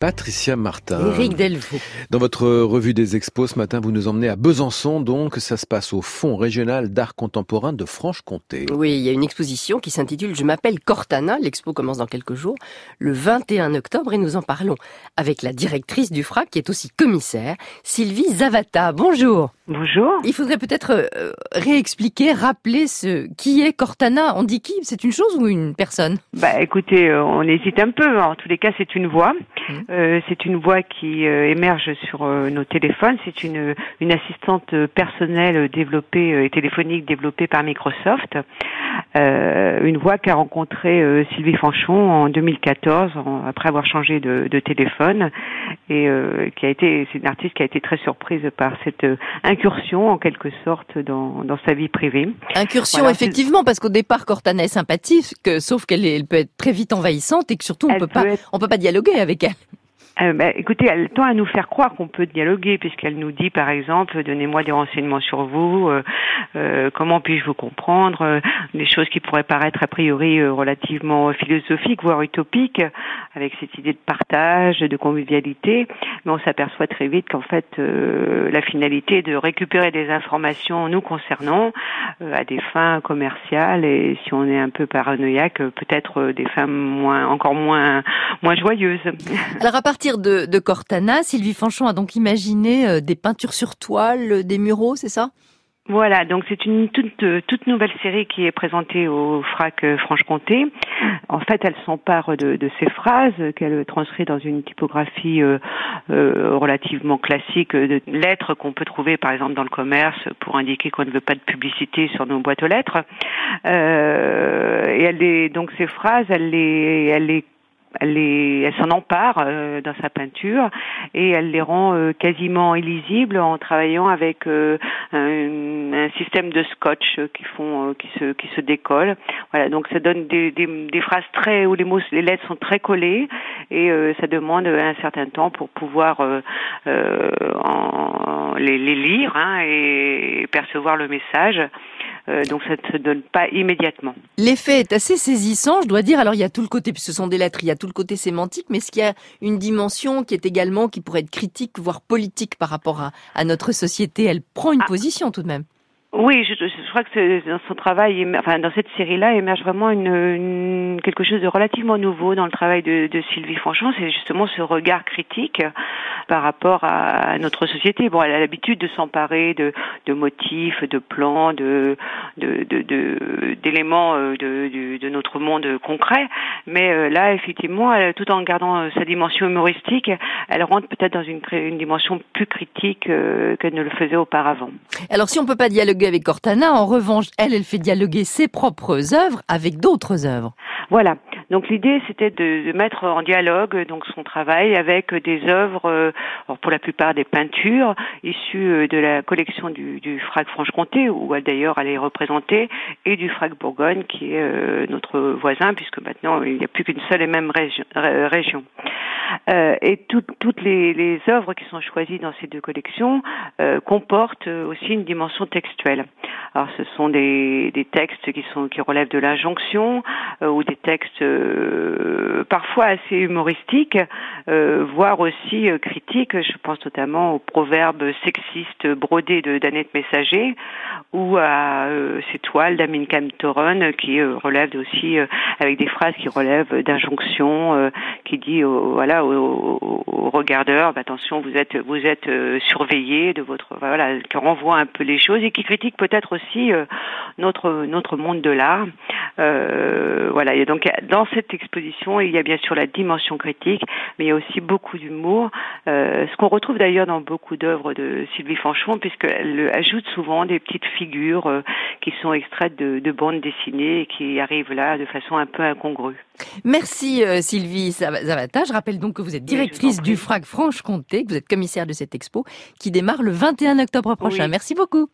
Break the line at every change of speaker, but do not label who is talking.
Patricia Martin.
Éric Delvaux.
Dans votre revue des expos ce matin, vous nous emmenez à Besançon, donc ça se passe au Fonds régional d'art contemporain de Franche-Comté.
Oui, il y a une exposition qui s'intitule Je m'appelle Cortana. L'expo commence dans quelques jours, le 21 octobre, et nous en parlons avec la directrice du FRAC, qui est aussi commissaire, Sylvie Zavata. Bonjour.
Bonjour.
Il faudrait peut-être euh, réexpliquer, rappeler ce qui est Cortana. On dit qui? C'est une chose ou une personne?
Bah écoutez, euh, on hésite un peu. En tous les cas, c'est une voix. Mmh. Euh, c'est une voix qui euh, émerge sur euh, nos téléphones. C'est une, une assistante personnelle développée et téléphonique développée par Microsoft. une voix qu'a rencontré Sylvie Fanchon en 2014, après avoir changé de, de téléphone, et qui a été, c'est une artiste qui a été très surprise par cette incursion en quelque sorte dans, dans sa vie privée.
Incursion effectivement, parce qu'au départ Cortana est sympathique, sauf qu'elle elle peut être très vite envahissante et que surtout on peut, peut pas, on peut pas dialoguer avec elle.
Euh, bah, écoutez, elle tend à nous faire croire qu'on peut dialoguer, puisqu'elle nous dit, par exemple, donnez-moi des renseignements sur vous, euh, euh comment puis-je vous comprendre, euh, des choses qui pourraient paraître a priori relativement philosophiques, voire utopiques, avec cette idée de partage, de convivialité, mais on s'aperçoit très vite qu'en fait, la finalité est de récupérer des informations nous concernant à des fins commerciales, et si on est un peu paranoïaque, peut-être des fins moins, encore moins, moins joyeuses.
Alors à partir de, Cortana, Sylvie Fanchon a donc imaginé euh, des peintures sur toile, euh, des muraux, c'est ça?
Voilà, donc c'est une toute, toute, nouvelle série qui est présentée au FRAC euh, Franche-Comté. En fait, elle s'empare de, ces phrases qu'elle transcrit dans une typographie relativement classique de lettres qu'on peut trouver par exemple dans le commerce pour indiquer qu'on ne veut pas de publicité sur nos boîtes aux lettres. et donc ces phrases, elle les, elle les elle, elle s'en empare euh, dans sa peinture et elle les rend euh, quasiment illisibles en travaillant avec euh, un, un, système de scotch qui font qui se qui se décolle. Voilà, donc ça donne des, des, des, phrases très où les mots les lettres sont très collées et ça demande un certain temps pour pouvoir en, les, les, lire hein, et percevoir le message. Euh, donc ça ne se donne pas immédiatement.
L'effet est assez saisissant, je dois dire. Alors il y a tout le côté, puisque ce sont des lettres, il y a tout le côté sémantique, mais est-ce qu'il y a une dimension qui est également, qui pourrait être critique, voire politique par rapport à, à notre société? Elle prend une ah. position tout de même.
Oui, je, je, crois que dans son travail, enfin dans cette série-là, émerge vraiment une, une, quelque chose de relativement nouveau dans le travail de, de Sylvie Franchon. C'est justement ce regard critique par rapport à notre société. Bon, elle a l'habitude de s'emparer de, de, motifs, de plans, de d'éléments de, de, de, notre monde concret. Mais euh, là, effectivement, elle, tout en gardant euh, sa dimension humoristique, elle rentre peut-être dans une, une dimension plus critique euh, qu'elle ne le faisait auparavant.
Alors, si on peut pas dialoguer avec Cortana. En revanche, elle, elle fait dialoguer ses propres œuvres avec d'autres œuvres.
Voilà. Donc l'idée, c'était de, mettre en dialogue donc son travail avec des œuvres, euh, pour la plupart des peintures issues euh, de la collection du, du FRAC Franche-Comté, où d'ailleurs elle est représentée, et du FRAC Bourgogne, qui est euh, notre voisin, puisque maintenant il n'y a plus qu'une seule et même région. Euh, et toutes les, les, œuvres qui sont choisies dans ces deux collections euh, comportent aussi une dimension textuelle. Alors ce sont des, des textes qui sont qui relèvent de l'injonction euh, ou des textes euh, parfois assez humoristiques, euh, voire aussi critiques. Je pense notamment aux proverbes sexistes brodés de d'Annette Messager ou à ces toiles d'Amin Kamtoron qui relèvent aussi avec des phrases qui relèvent d'injonction, qui dit voilà aux, regardeurs bah, attention vous êtes vous êtes surveillé de votre voilà qui renvoie un peu les choses et qui critique peut-être aussi euh, notre notre monde de l'art. Euh, voilà. Et donc dans cette exposition, il y a bien sûr la dimension critique, mais il y a aussi beaucoup d'humour. Euh, ce qu'on retrouve d'ailleurs dans beaucoup d'œuvres de Sylvie Fanchon, puisqu'elle ajoute souvent des petites figures qui sont extraites de, de, bandes dessinées et qui arrivent là de façon un peu incongrue.
Merci Sylvie Zavata. Je rappelle donc que vous êtes directrice du FRAC Franche-Comté, que vous êtes commissaire de cette expo qui démarre le 21 octobre prochain. Merci beaucoup.